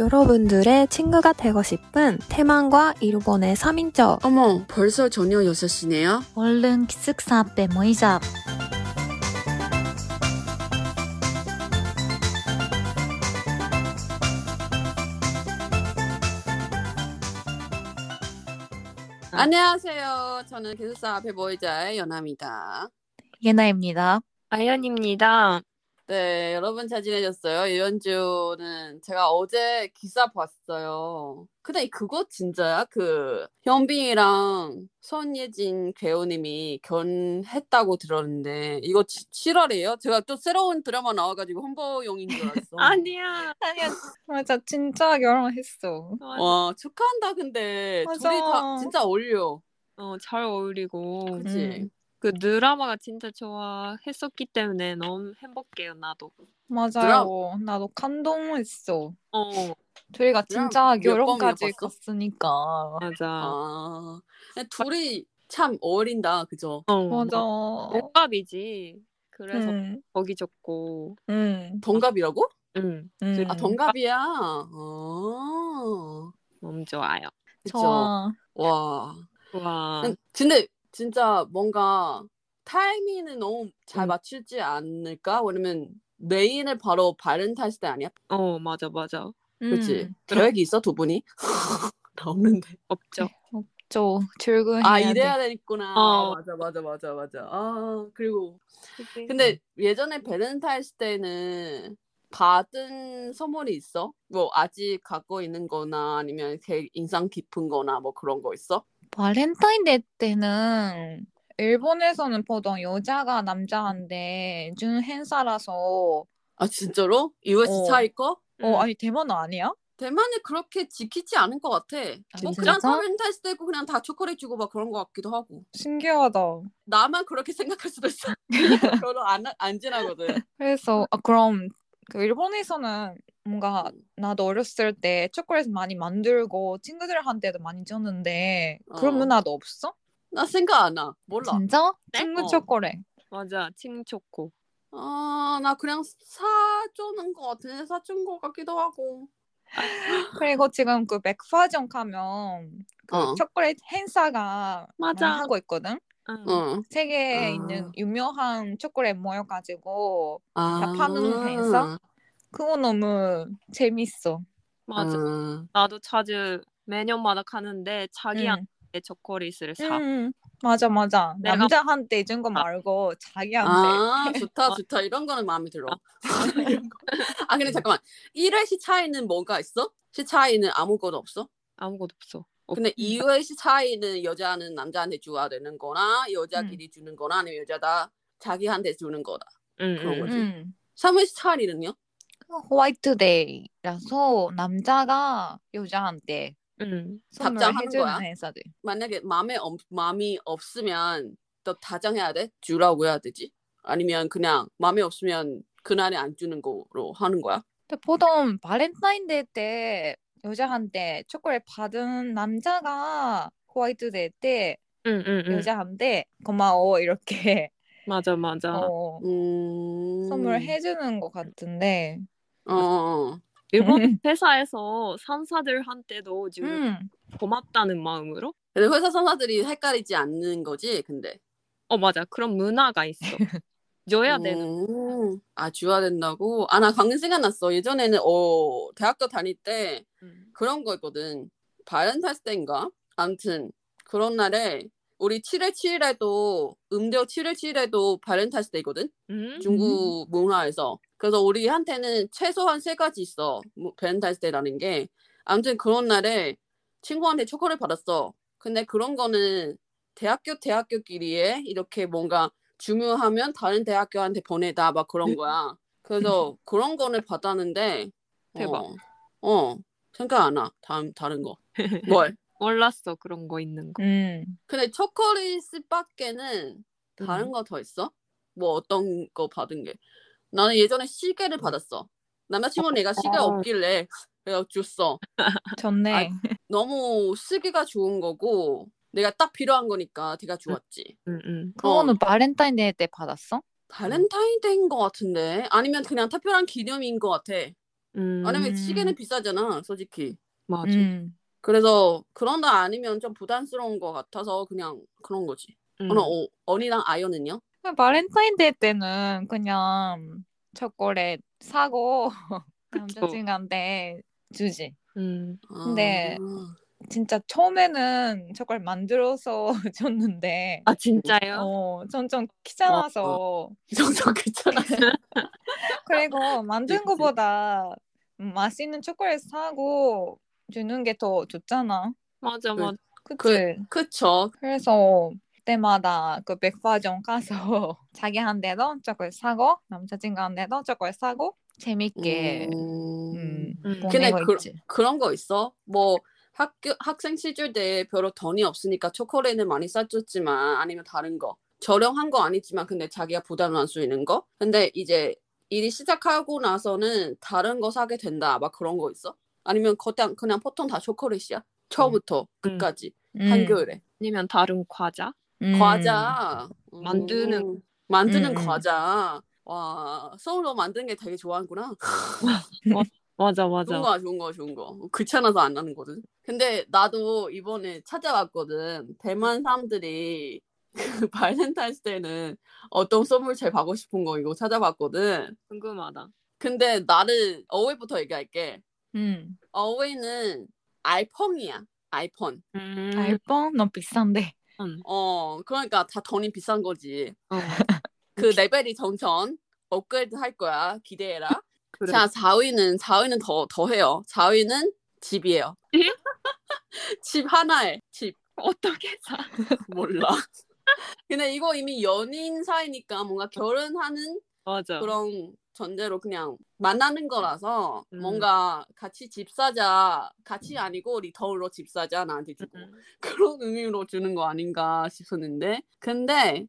여러분들의 친구가 되고 싶은 태만과 일본의 3인조 어머, 벌써 저녁 6시네요? 얼른 기숙사 앞에 모이자. 안녕하세요. 저는 기숙사 앞에 보이자의 연아입니다. 예나입니다. 아연입니다. 네, 여러분 잘 지내셨어요? 이현주는 제가 어제 기사 봤어요. 근데 그거 진짜야? 그 현빈이랑 손예진 배우님이 결혼했다고 들었는데 이거 7월이에요? 제가 또 새로운 드라마 나와가지고 홍보용인 줄 알았어. 아니야. 아니야, 맞아. 진짜 결혼했어. 와 축하한다. 근데 맞아. 둘이 다 진짜 어울려. 어, 잘 어울리고 그치? 음. 그 드라마가 진짜 좋아했었기 때문에 너무 행복해요, 나도. 맞아요. 나도 감동했어. 어, 저희가 드라마 진짜 결혼까지? 갔으니까. 맞아. 아, 근데 둘이 참 어울린다. 그죠? 어, 맞아. 동갑이지. 그래서 응, 보기 좋고. 응, 동갑이라고? 응, 응. 아 동갑이야. 어. 너무 좋아요. 그쵸? 좋아. 와. 와. 근- 근데 진짜 뭔가 타이밍을 너무 잘 음. 맞추지 않을까? 왜냐면 메인을 바로 바렌타인스 때 아니야? 어, 맞아, 맞아. 그치? 응. 계획이 있어 두 분이? 나 없는데. 없죠. 저 출근해야 아 돼. 이래야 되겠구나. 어. 맞아 맞아 맞아 맞아. 아 그리고 그치? 근데 예전에 바렌타인스 때는 받은 선물이 있어? 뭐 아직 갖고 있는 거나 아니면 되게 인상 깊은 거나 뭐 그런 거 있어? 발렌타인데이 때는 일본에서는 보통 여자가 남자한테 준 행사라서 아 진짜로? US 어. 차이 거? 응. 어 아니 대만은 아니야? 대만이 그렇게 지키지 않은 것 같아. 뭐 진짜? 그냥 바렌타인스 때고 그냥 다 초콜릿 주고 막 그런 것 같기도 하고. 신기하다. 나만 그렇게 생각할 수도 있어. 별로 안, 안 지나거든. 그래서 아 그럼 그 일본에서는 뭔가 나도 어렸을 때 초콜릿 많이 만들고 친구들한테도 많이 줬는데 그런 어. 문화도 없어? 나 생각 안 나. 몰라. 진짜? 네? 친구 어. 초콜릿. 맞아. 칭초코. 아, 나 그냥 사주는 것 같은데 사준 것 같기도 하고. 그리고 지금 그 백화점 가면 그 어. 초콜릿 행사가 맞아. 하고 있거든. 응. 어. 세계에 아. 있는 유명한 초콜릿 모여가지고 아. 다 파는 행사? 그거 너무 재밌어. 맞아. 아. 나도 자주 매년마다 가는데 자기한테 응. 초콜릿을 사. 응, 맞아 맞아. 내가- 남자한테 준거 말고 자기한테. 아, 좋다, 좋다. 이런 거는 마음에 들어. 이런 거. 아, 근데 잠깐만. 1회 시 차이는 뭐가 있어? 시 차이는 아무것도 없어? 아무것도 없어. 근데 2회 시 차이는 여자는 남자한테 줘야 되는 거나, 음. 여자끼리 주는 거나, 아니면 여자다 자기한테 주는 거다. 응, 그런 응. 거지. 응. 3회 시 차이는요? 화이트데이라서 남자가 여자한테 응. 선물 답장하는 거야? 행사들. 만약에 마음에 없, 마음이 없으면 또 답장해야 돼? 주라고 해야 되지? 아니면 그냥 마음에 없으면 그날에 안 주는 거로 하는 거야? 보통 발렌타인데이 때 여자한테 초콜릿 받은 남자가 화이트데이 때 응, 응, 응. 여자한테 고마워 이렇게 맞아, 맞아. 어, 음... 선물 해주는 것 같은데. 어, 어. 일본 회사에서 상사들한테도 좀 음, 고맙다는 마음으로? 근데 회사 선사들이 헷갈리지 않는 거지, 근데. 어, 맞아. 그런 문화가 있어. 줘야 되는. 음, 아, 줘야 된다고? 아, 나 방금 생각났어. 예전에는, 어, 대학교 다닐 때 응. 그런 거 있거든. Valentine's Day인가? 아무튼, 그런 날에, 우리 7월 7일에도, 음력 7월 7일에도 Valentine's Day거든? 응? 중국 문화에서. 그래서 우리한테는 최소한 세 가지 있어. 뭐, Valentine's Day라는 게. 아무튼 그런 날에 친구한테 초콜릿 받았어. 근데 그런 거는 대학교 대학교끼리에 이렇게 뭔가 중요하면 다른 대학교한테 보내다 막 그런 거야. 그래서 그런 거를 받았는데 대박. 어, 어 생각 안 나. 다음 다른 거. 뭘? 몰랐어, 그런 거 있는 거. 음. 근데 초콜릿밖에는 다른 음. 거더 있어? 뭐 어떤 거 받은 게? 나는 예전에 시계를 받았어. 남자친구 내가 시계 어. 없길래 내가 줬어. 좋네. 아이, 너무 쓰기가 좋은 거고 내가 딱 필요한 거니까 걔가 좋았지. 응, 응. 그거는 발렌타인데이 때 받았어? 발렌타인데이인 것 같은데 아니면 그냥 특별한 기념인 것 같아. 음, 왜냐면 음. 시계는 비싸잖아, 솔직히. 맞아. 음. 그래서 그런 거 아니면 좀 부담스러운 것 같아서 그냥 그런 거지. 음. 오늘 어, 언니랑 아이언은요? 발렌타인데이 때는 그냥 초콜릿 사고 남자친구한테 주지. 음. 근데 아, 진짜 처음에는 초콜릿 만들어서 줬는데 아 진짜요? 어, 점점 귀찮아서 정도 괜찮아. 그리고 만든. 거보다 맛있는 초콜릿 사고 주는 게 더 좋잖아. 맞아 그- 맞아. 그치? 그쵸. 그래서 그때마다 그 백화점 가서 자기한테도 초콜릿 사고 남자친구한테도 초콜릿 사고 재밌게 음, 음, 음. 근데 보내고 그- 있지. 그런 거 있어? 뭐 학교 학생 시절 때 별로 돈이 없으니까 초콜릿을 많이 싸줬지만 아니면 다른 거 저렴한 거 아니지만 근데 자기가 부담을 안수 있는 거? 근데 이제 일이 시작하고 나서는 다른 거 사게 된다 막 그런 거 있어? 아니면 그냥 그냥 보통 다 초콜릿이야? 처음부터 끝까지 음, 한겨울에 아니면 다른 과자? 음. 과자 만드는 음, 만드는 음, 음. 과자 와 서울로 만드는 게 되게 좋아하는구나 맞아 맞아. 좋은 거야, 좋은 거, 좋은 거. 귀찮아서 안 하는 거든. 근데 나도 이번에 찾아봤거든. 대만 사람들이 그 발렌타인스 때는 어떤 선물 제일 받고 싶은 거 이거 찾아봤거든. 궁금하다. 근데 나를 어웨이부터 얘기할게. 음. 어웨이는 아이폰이야. 아이폰. 음. 알바 너무 비싼데. 음. 어, 그러니까 다 돈이 비싼 거지. 어. 그 레벨이 점점 업그레이드 할 거야. 기대해라. 그래. 자, 4위는 4위는 더 더해요. 4위는 집이에요. 집 하나에 집. 어떻게 사? 몰라. 근데 이거 이미 연인 사이니까 뭔가 결혼하는 맞아. 그런 전제로 그냥 만나는 거라서 음. 뭔가 같이 집 사자 같이 아니고 리턴으로 집 사자 나한테 주고 음. 그런 의미로 주는 거 아닌가 싶었는데 근데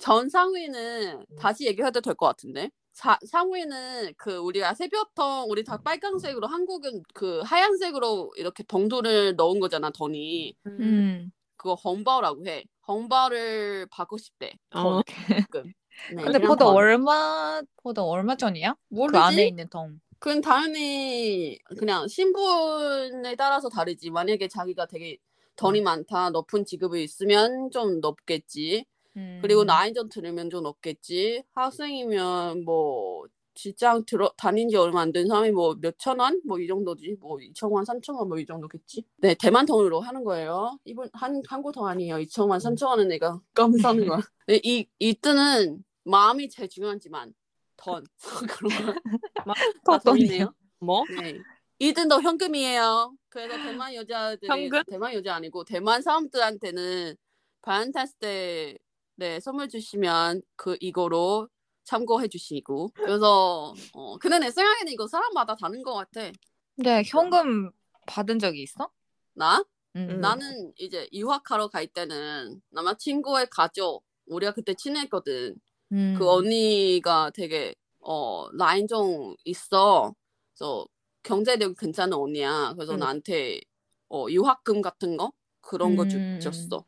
전 상위는 다시 얘기해도 될 것 같은데 사, 상위는 그 우리가 세벽통 우리 다 빨강색으로 한국은 그 하얀색으로 이렇게 봉투를 넣은 거잖아 돈이 음. 음. 그거 헝바오라고 해 헝바오를 받고 싶대 어. 돈. 네, 근데 돈. 얼마 보다 얼마 전이야? 모르지? 그 안에 있는 돈. 그건 당연히 그냥 신분에 따라서 다르지. 만약에 자기가 되게 돈이 많다, 높은 직급이 있으면 좀 높겠지. 음. 그리고 나이 좀 들으면 좀 높겠지. 학생이면 뭐 직장 들어 다닌 지 얼마 안 된 사람이 뭐 몇천 원? 뭐 이 정도지. 뭐 2천만, 3천만 뭐이 정도겠지. 네, 대만 돈으로 하는 거예요. 이분 한 한국 돈 아니에요. 2천만, 3천 원은 내가 깜사는 거야. 네, 이 이때는 마음이 제일 중요하지만 돈 그런 거. 돈이네요. 뭐? 네. 이든도 현금이에요. 그래서 대만 여자들이 현금? 대만 여자 아니고 대만 사람들한테는 발렌타인스 때 네, 선물 주시면 그 이거로 참고해 주시고 그래서 어 근데 내 생각에는 이거 사람마다 다른 것 같아. 네, 현금 받은 적이 있어? 나 음. 나는 이제 유학하러 갈 때는 남자친구의 가족 우리가 그때 친했거든. 음. 그 언니가 되게 어 라인 좀 있어. 그래서 경제력이 괜찮은 언니야. 그래서 음. 나한테 어 유학금 같은 거 그런 거 주, 음. 줬어.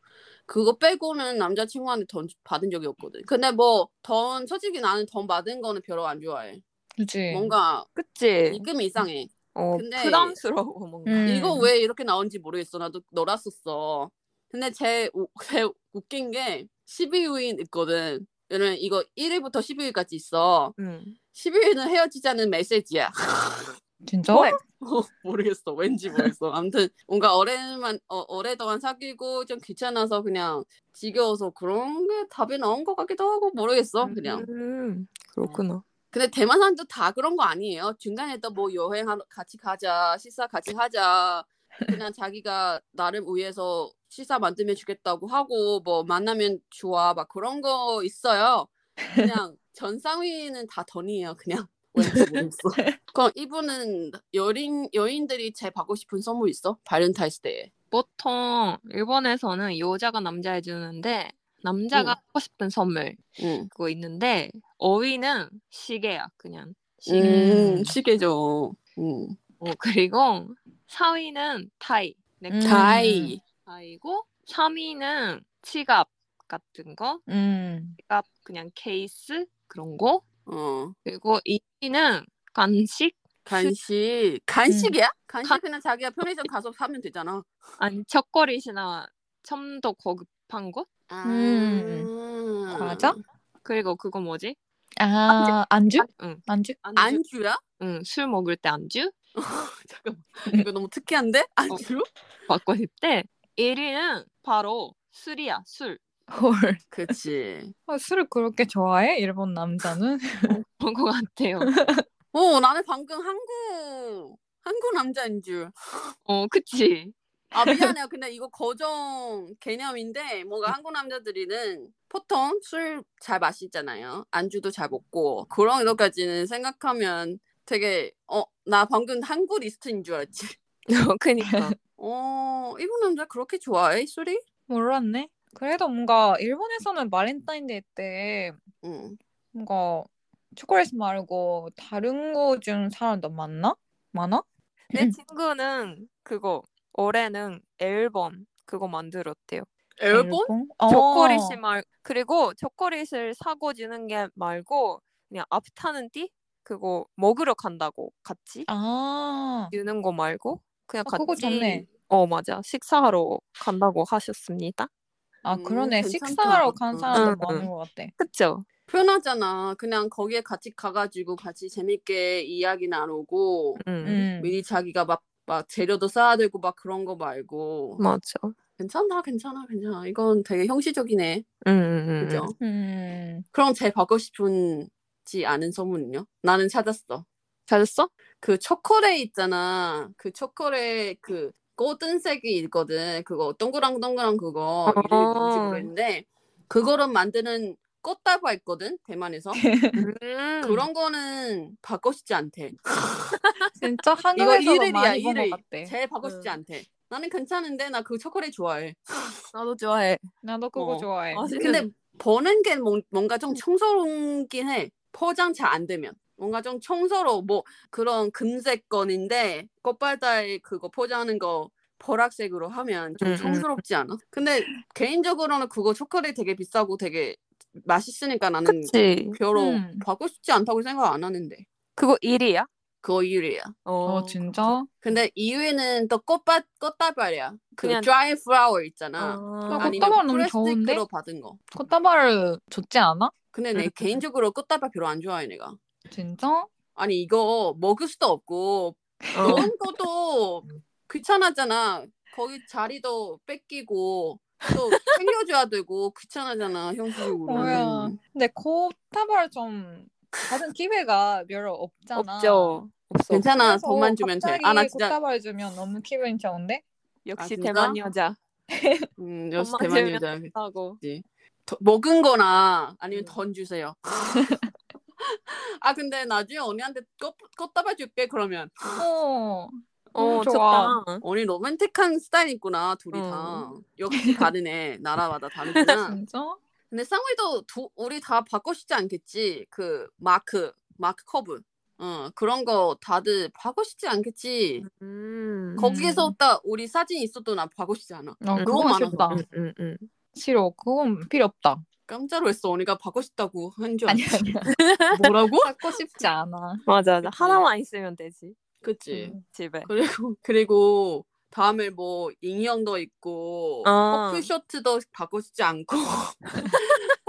그거 빼고는 남자친구한테 돈 받은 적이 없거든. 근데 뭐 돈 솔직히 나는 돈 받은 거는 별로 안 좋아해. 그치. 뭔가 그치. 입금이 이상해. 어, 근데- 부담스러워 뭔가. 음. 이거 왜 이렇게 나온지 모르겠어. 나도 놀았었어. 근데 제, 우- 제 웃긴 게 12위인 있거든. 왜냐면 이거 1위부터 12위까지 있어. 응. 12위는 헤어지자는 메시지야. 진짜? 헐. 어, 모르겠어. 왠지 모르겠어. 아무튼 뭔가 오래만 어, 오래동안 사귀고 좀 귀찮아서 그냥 지겨워서 그런 게 답이 나온 것 같기도 하고 모르겠어. 그냥. 음, 그렇구나. 근데 대만 사람도 다 그런 거 아니에요. 중간에 또 뭐 여행 같이 가자, 식사 같이 하자. 그냥 자기가 나를 위해서 식사 만들면 주겠다고 하고 뭐 만나면 좋아 막 그런 거 있어요. 그냥 전 상위는 다 돈이에요. 그냥 왠지 모르겠어. 그럼 이분은 여인 여인들이 제일 받고 싶은 선물 있어? 발렌타인스 때에. 보통 일본에서는 여자가 남자에 주는데 남자가 응. 하고 싶은 선물 응. 그거 있는데 어휘는 시계야 그냥. 시계. 음, 시계죠. 음. 어, 그리고 4위는 타이. 넥타이. 음. 다이. 타이고 3위는 지갑 같은 거. 음. 지갑 그냥 케이스 그런 거. 어. 그리고 2위는 간식. 간식 간식이야? 간식 그냥 자기가 편의점 가서 사면 되잖아. 아니 초콜릿이나 좀 더 고급한 거? 음. 과자? 그리고 그거 뭐지? 아 안주? 응. 안주? 안주? 안주 야? 응, 술 먹을 때 안주? 잠깐만 이거 너무 특이한데? 안주? 받고 싶대. 1위는 바로 술이야, 술. 헐. 그치. 아, 술을 그렇게 좋아해? 일본 남자는? 그런 것 같아요. 어 나는 방금 한국 한국 남자인 줄. 어, 그치. 아 미안해요. 근데 이거 거정 개념인데 뭔가 한국 남자들이는 보통 술 잘 마시잖아요. 안주도 잘 먹고 그런 것까지는 생각하면 되게 어 나 방금 한국 리스트인 줄 알았지. 어, 그니까. 어 일본 남자 그렇게 좋아해 술이? 몰랐네. 그래도 뭔가 일본에서는 발렌타인데이 때 응. 뭔가 초콜릿 말고 다른 거 준 사람도 많나? 많아? 내 친구는 그거, 올해는 앨범 그거 만들었대요. 앨범? 어. 초콜릿이 말, 그리고 초콜릿을 사고 주는 게 말고, 그냥 앞타는 띠? 그거 먹으러 간다고, 같이. 아. 주는 거 말고, 그냥 어, 같이. 그거 좋네. 어, 맞아. 식사하러 간다고 하셨습니다. 아 음, 그러네. 식사하러 간 사람도 응, 많은 응. 것 같아. 그쵸? 편하잖아. 그냥 거기에 같이 가가지고 같이 재밌게 이야기 나누고 응, 음. 미리 자기가 막, 막 재료도 쌓아야 되고 막 그런 거 말고 맞아. 괜찮아 괜찮아 괜찮아 이건 되게 형식적이네 응, 응, 응. 그죠? 음. 그럼 제일 받고 싶은지 아는 소문은요? 나는 찾았어 찾았어? 그 초콜릿 있잖아 그 초콜릿 그 꼬든색이 있거든 그거 동그랑 동그랑 그거 이름이 뭔지 어. 모르겠는데 그거를 만드는 꽃다발 있거든 대만에서 음. 그런 거는 받고 싶지 않대 진짜 이거 한국에서도 일일이야 일일 같대. 제일 받고 싶지 응. 않대 나는 괜찮은데 나 그 초콜릿 좋아해 나도 좋아해. 나도 그거 어. 좋아해. 아? 근데 버는 게 뭔- 뭔가 좀 청소롭긴 해. 포장 잘 안 되면. 뭔가 좀 청소로 뭐 그런 금색 건인데 꽃발달 그거 포장하는 거 보라색으로 하면 좀 음, 음. 청스럽지 않아? 근데 개인적으로는 그거 초콜릿 되게 비싸고 되게 맛있으니까 나는 그치. 별로 음. 받고 싶지 않다고 생각 안 하는데 그거 1위야? 그거 1위야. 어 진짜? 근데 2위는 또 꽃밭 꽃다발이야. 그 그냥- 드라이 플라워 있잖아. 어. 아, 꽃다발 너무 좋은데? 플라스틱으로 받은 거. 꽃다발을 좋지 않아? 근데 내 음. 개인적으로 꽃다발 별로 안 좋아해 내가. 진짜? 아니 이거 먹을 수도 없고 어. 넣은 것도 귀찮아잖아. 거기 자리도 뺏기고 또 챙겨줘야 되고 귀찮아잖아 형식으로. 뭐야? 근데 꽃다발 좀 받은 기회가 별로 없잖아. 없죠. 없어. 괜찮아 돈만 주면 돼. 갑자기 아나 진짜 꽃다발 주면 너무 기분 좋은데? 역시 아? 대만 여자. 음, 역시 대만 여자 하고. 더- 먹은 거나 아니면 음. 돈 주세요. 아 근데 나중에 언니한테 꽃, 꽃다발 줄게 그러면 어. 어, 좋아. 좋다. 언니 로맨틱한 스타일 있구나 둘이 다 역시 다르네 나라마다 다르구나 진짜? 근데 쌍우이도 두, 우리 다 싶지 않겠지 그 마크 마크 커브 어 그런 거 다들 싶지 않겠지 음. 거기에서 딱 우리 사진 있어도 나 싶지 않아 어, 너무 많아서. 싫다. 응, 응, 응. 싫어. 그건 필요 없다. 깜짝 놀랐어 언니가 받고 싶다고 한 줄 아니 아니야. 뭐라고? 받고 싶지 않아. 맞아, 맞아. 하나만 있으면 되지. 그치 음. 집에. 그리고 그리고 다음에 뭐 인형도 있고 어. 커플 셔츠도 받고 싶지 않고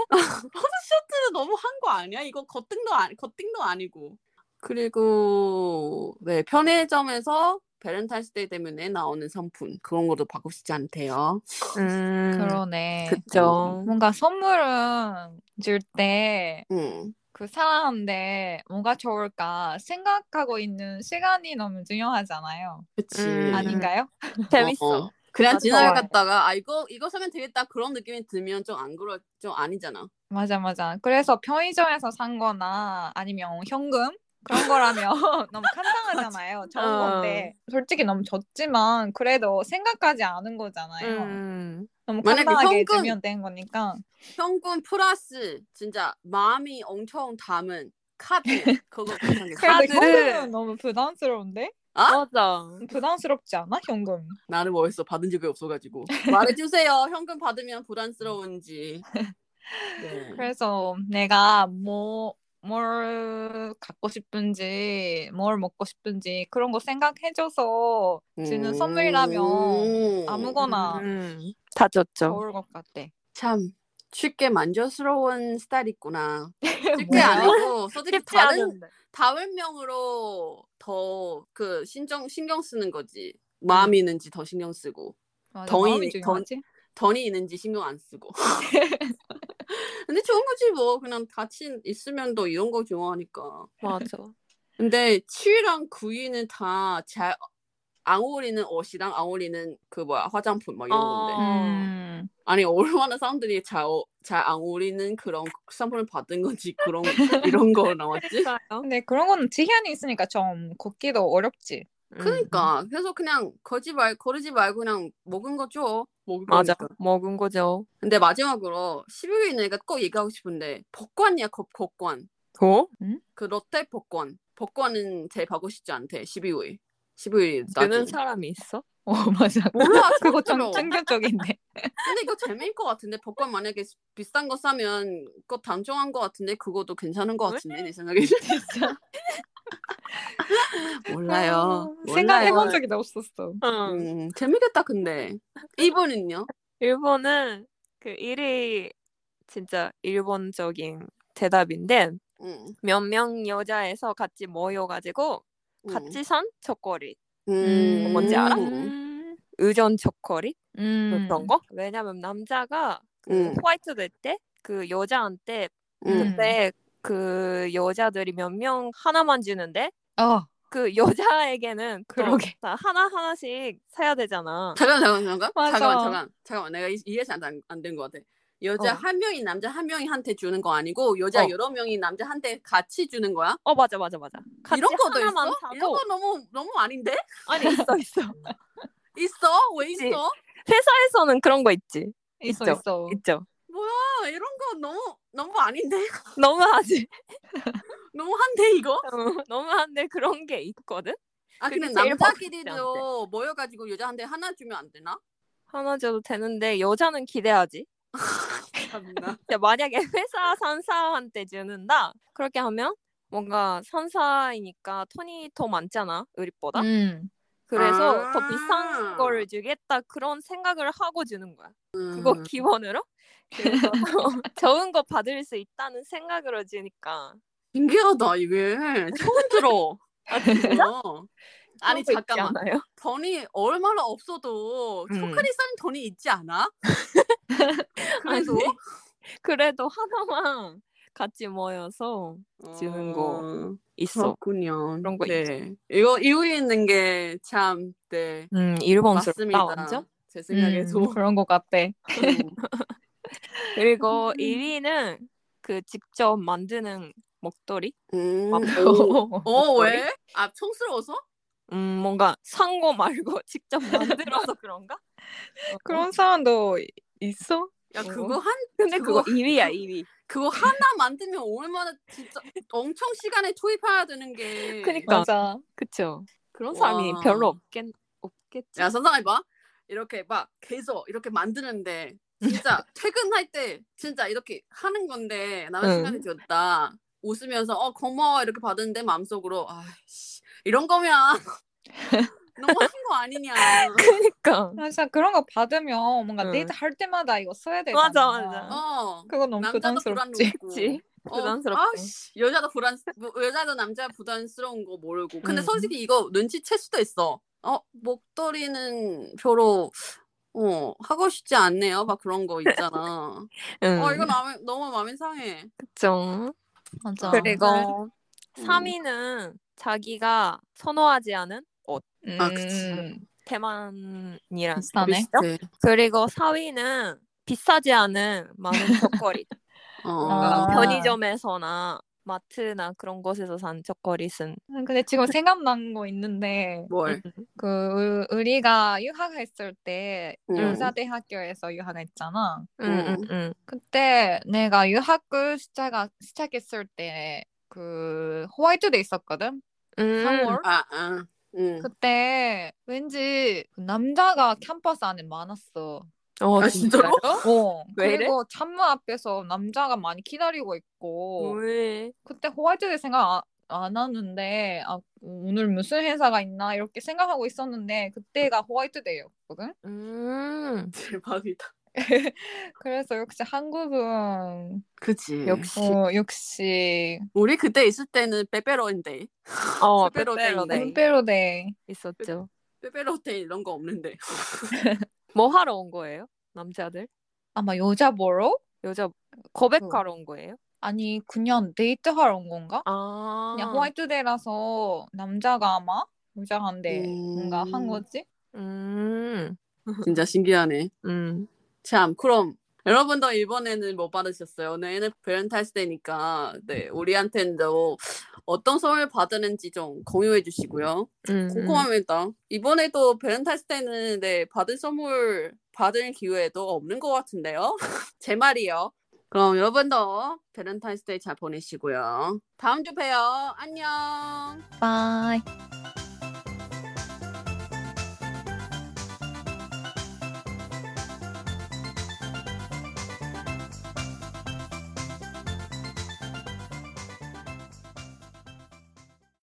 커플 셔츠는 너무 한 거 아니야? 이거 겉등도 아니 겉등도 아니고 그리고 네 편의점에서 Valentine's Day 때문에 나오는 상품 그런 것도 받고 싶지 않대요. 음. 그러네. 그쵸. 뭔가 선물은 줄때그 응. 사람한테 뭐가 좋을까 생각하고 있는 시간이 너무 중요하잖아요. 그치. 음. 아닌가요? 재밌어. 어, 어. 그냥. 지나갔다가 아 이거 이거 사면 되겠다 그런 느낌이 들면 좀 안 그럴 좀 아니잖아. 맞아 맞아. 그래서 편의점에서 산 거나 아니면 현금 그런 거라면 너무 간단하잖아요. 좋은 어. 건데 솔직히 너무 좋지만 그래도 생각하지 않은 거잖아요. 음. 너무 만약에 간단하게 현금- 주면 된 거니까. 현금 플러스 진짜 마음이 엄청 담은 카드 그거. 그래도 카드. 현금은 너무 부담스러운데? 맞아. 부담스럽지 않아 현금? 나는 뭐했어 받은 적이 없어가지고 말해주세요. 현금 받으면 부담스러운지. 네. 그래서 내가 뭐 뭘 갖고 싶은지 뭘 먹고 싶은지 그런 거 생각해줘서 주는 선물이라면 음. 아무거나 음, 다 줬죠. 좋을 것 같아. 참 쉽게 만족스러운 스타일 있구나. 쉽게? 아니고 솔직히 다른 않은데. 다울명으로 더 그 신경 신경 쓰는 거지. 마음이 있는지 더 신경 쓰고 덩이-. 던이 있는지 신경 안 쓰고. 근데 좋은 거지 뭐 그냥 같이 있으면 더 이런 거 좋아하니까. 맞아. 근데 7위랑 9위는 다 잘 안 어울리는 옷이랑 안 어울리는 그 뭐야 화장품 막 이런 건데. 어. 음. 아니 얼마나 사람들이 잘안 어울리는 그런 상품을 받은 건지 그런 이런 거 나왔지? 근데 그런 거는 지현이 있으니까 좀 걷기도 어렵지. 음, 그러니까 그래서 그냥 거지 말 거르지 말고 그냥 먹은 거 줘. 먹을 맞아. 거니까. 먹은 거죠. 근데 마지막으로 11위는 내가 꼭 얘기하고 싶은데 복권이야 거, 복권. 어? 그 롯데 복권. 복권은 제일 받고 싶지 않대. 12위. 12위 주는 나중. 사람이 있어? 어 맞아. 몰라. 그거 좀. 충격적인데. 근데 이거 재미일 것 같은데 복권 만약에 비싼 거 사면 그거 당첨한 것 같은데 그것도 괜찮은 것 같은데 내 생각에 진짜 몰라요. 어, 생각해본 몰라요. 적이 없었어. 응. 음, 재밌겠다 근데 일본은요? 일본은 그 1위 진짜 일본적인 대답인데 음, 몇명 여자에서 같이 모여가지고 음. 같이 산 초콜릿 음, 뭔지 알아? 음. 의전 초콜릿 음. 그런 거? 왜냐면 남자가 그 음. 화이트데이 때그 여자한테 음. 근데 그 여자들이 몇 명 하나만 주는데 어. 그 여자에게는 또 그러게. 다 하나 하나씩 사야 되잖아. 잠깐 잠깐 잠깐 맞아. 잠깐만 잠깐 잠깐만 내가 이- 이해가 안된 것 같아. 여자 어. 한 명이 남자 한 명이 한테 주는 거 아니고 여자 어. 여러 명이 남자 한테 같이 주는 거야? 어 맞아 맞아 맞아. 이런 것도 있어? 사고 이런 거 너무 너무 아닌데? 아니 있어 있어. 있어? 왜. 있어? 회사에서는 그런 거 있지. 있어 있죠. 있어. 있죠. 아, 이런 거 너무 너무 아닌데? 너무하지. 너무 한데 이거? 어, 너무한데 그런 게 있거든. 아 근데 남자끼리도 모여가지고 여자한테 하나 주면 안 되나? 하나 줘도 되는데 여자는 기대하지. 만약에 회사 상사한테 주는다 그렇게 하면 뭔가 상사이니까 돈이 더 많잖아 우리보다. 음. 그래서 아. 더 비싼 걸 주겠다 그런 생각을 하고 주는 거야. 그거 음. 기본으로. 그래서 더 좋은 거 받을 수 있다는 생각으로 주니까. 신기하다 이게 처음 들어. 아 진짜? 어. 아니 거 잠깐만? 돈이 얼마나 없어도 음. 초콜릿 사는 돈이 있지 않아? 그래도 아니, 그래도 하나만 같이 모여서 주는 거 어, 있어. 그렇군요. 그런 거 네. 이거 이유에 있는 게 참 네. 음 일본스럽다. 완전. 제 생각에도 음, 그런 것 같아. 음. 그리고 음. 1위는 그 직접 만드는 목도리. 음. 오. 어? 왜? 아 촌스러워서? 음 뭔가 산 거 말고 직접 만들어서 그런가? 어. 그런 사람도 이- 있어? 야 어. 그거 한 근데 그거 그거- 2위야 2위. 그거 하나 만들면 얼마나 진짜 엄청 시간에 투입해야 되는 게. 그니까. 맞아. 그쵸. 그런 사람이 와. 별로 없겠 없겠지. 야 상상해봐. 이렇게 막 계속 이렇게 만드는데 진짜 퇴근할 때 진짜 이렇게 하는 건데 남의 응. 시간이 줬다. 웃으면서 어 고마워 이렇게 받는데 마음속으로 아씨 이런 거면 너무 한 거 아니냐. 그러니까. 맞아. 그런 거 받으면 뭔가 응. 데이트 할 때마다 이거 써야 되잖아. 맞아, 맞아. 어 그거 너무 남자도 부담스럽지. 부담스럽고. 그치. 어, 부담스럽고. 아씨 여자도 불안 뭐, 여자도 남자 부담스러운 거 모르고. 근데 음. 솔직히 이거 눈치챌 수도 있어. 어 목도리는 별로 어 하고 싶지 않네요. 막 그런 거 있잖아. 응. 어 이거 마음에, 너무 마음이 상해. 그쵸. 맞아. 그리고 음. 3위는 자기가 선호하지 않은 옷. 음, 아, 그치. 대만이란 비슷하네. 네. 그리고 4위는 비싸지 않은 많은 초콜릿. 어. 아. 편의점에서나 마트나 그런 곳에서 산 초콜릿은 음, 근데 지금 생각난 거 있는데 뭘? 그 우- 우리가 유학했을 때 음. 여자대학교에서 유학했잖아. 응, 응, 응. 그때 내가 유학을 시작 시작했을 때 그 화이트데이 있었거든. 음. 3월. 아, 아. 응. 그때 왠지 그 남자가 캠퍼스 안에 많았어. 어, 아, 진짜로? 어. 왜 이래? 그리고 창문 앞에서 남자가 많이 기다리고 있고 왜? 그때 화이트데이 생각 안, 안 하는데 아, 오늘 무슨 행사가 있나 이렇게 생각하고 있었는데 그때가 호화이트데이였거든. 음. 대박이다. 그래서 역시 한국은 그치. 역시. 어, 역시 우리 그때 있을 때는 빼빼로인데. 어, 빼빼로데이. 빼빼로데이 있었죠. 빼빼로데 이런 거 없는데. 뭐 하러 온 거예요? 남자들? 아마 여자 보러? 여자 고백하러 온 거예요? 아니 그냥 데이트하러 온 건가? 아. 그냥 화이트데이라서 남자가 아마 여자한테 음. 뭔가 한 거지? 음. 진짜 신기하네. 음. 참, 그럼 여러분도 이번에는 뭐 받으셨어요? 오늘은 밸런타인데이니까 네 우리한테도 어떤 선물 받았는지 좀 공유해 주시고요. 음. 궁금합니다. 이번에도 밸런타인데이는 네 받은 선물 받을 기회도 없는 것 같은데요. 제 말이요. 그럼 여러분도 베렌타이스데이 잘 보내시고요. 다음 주 봬요. 안녕. 바이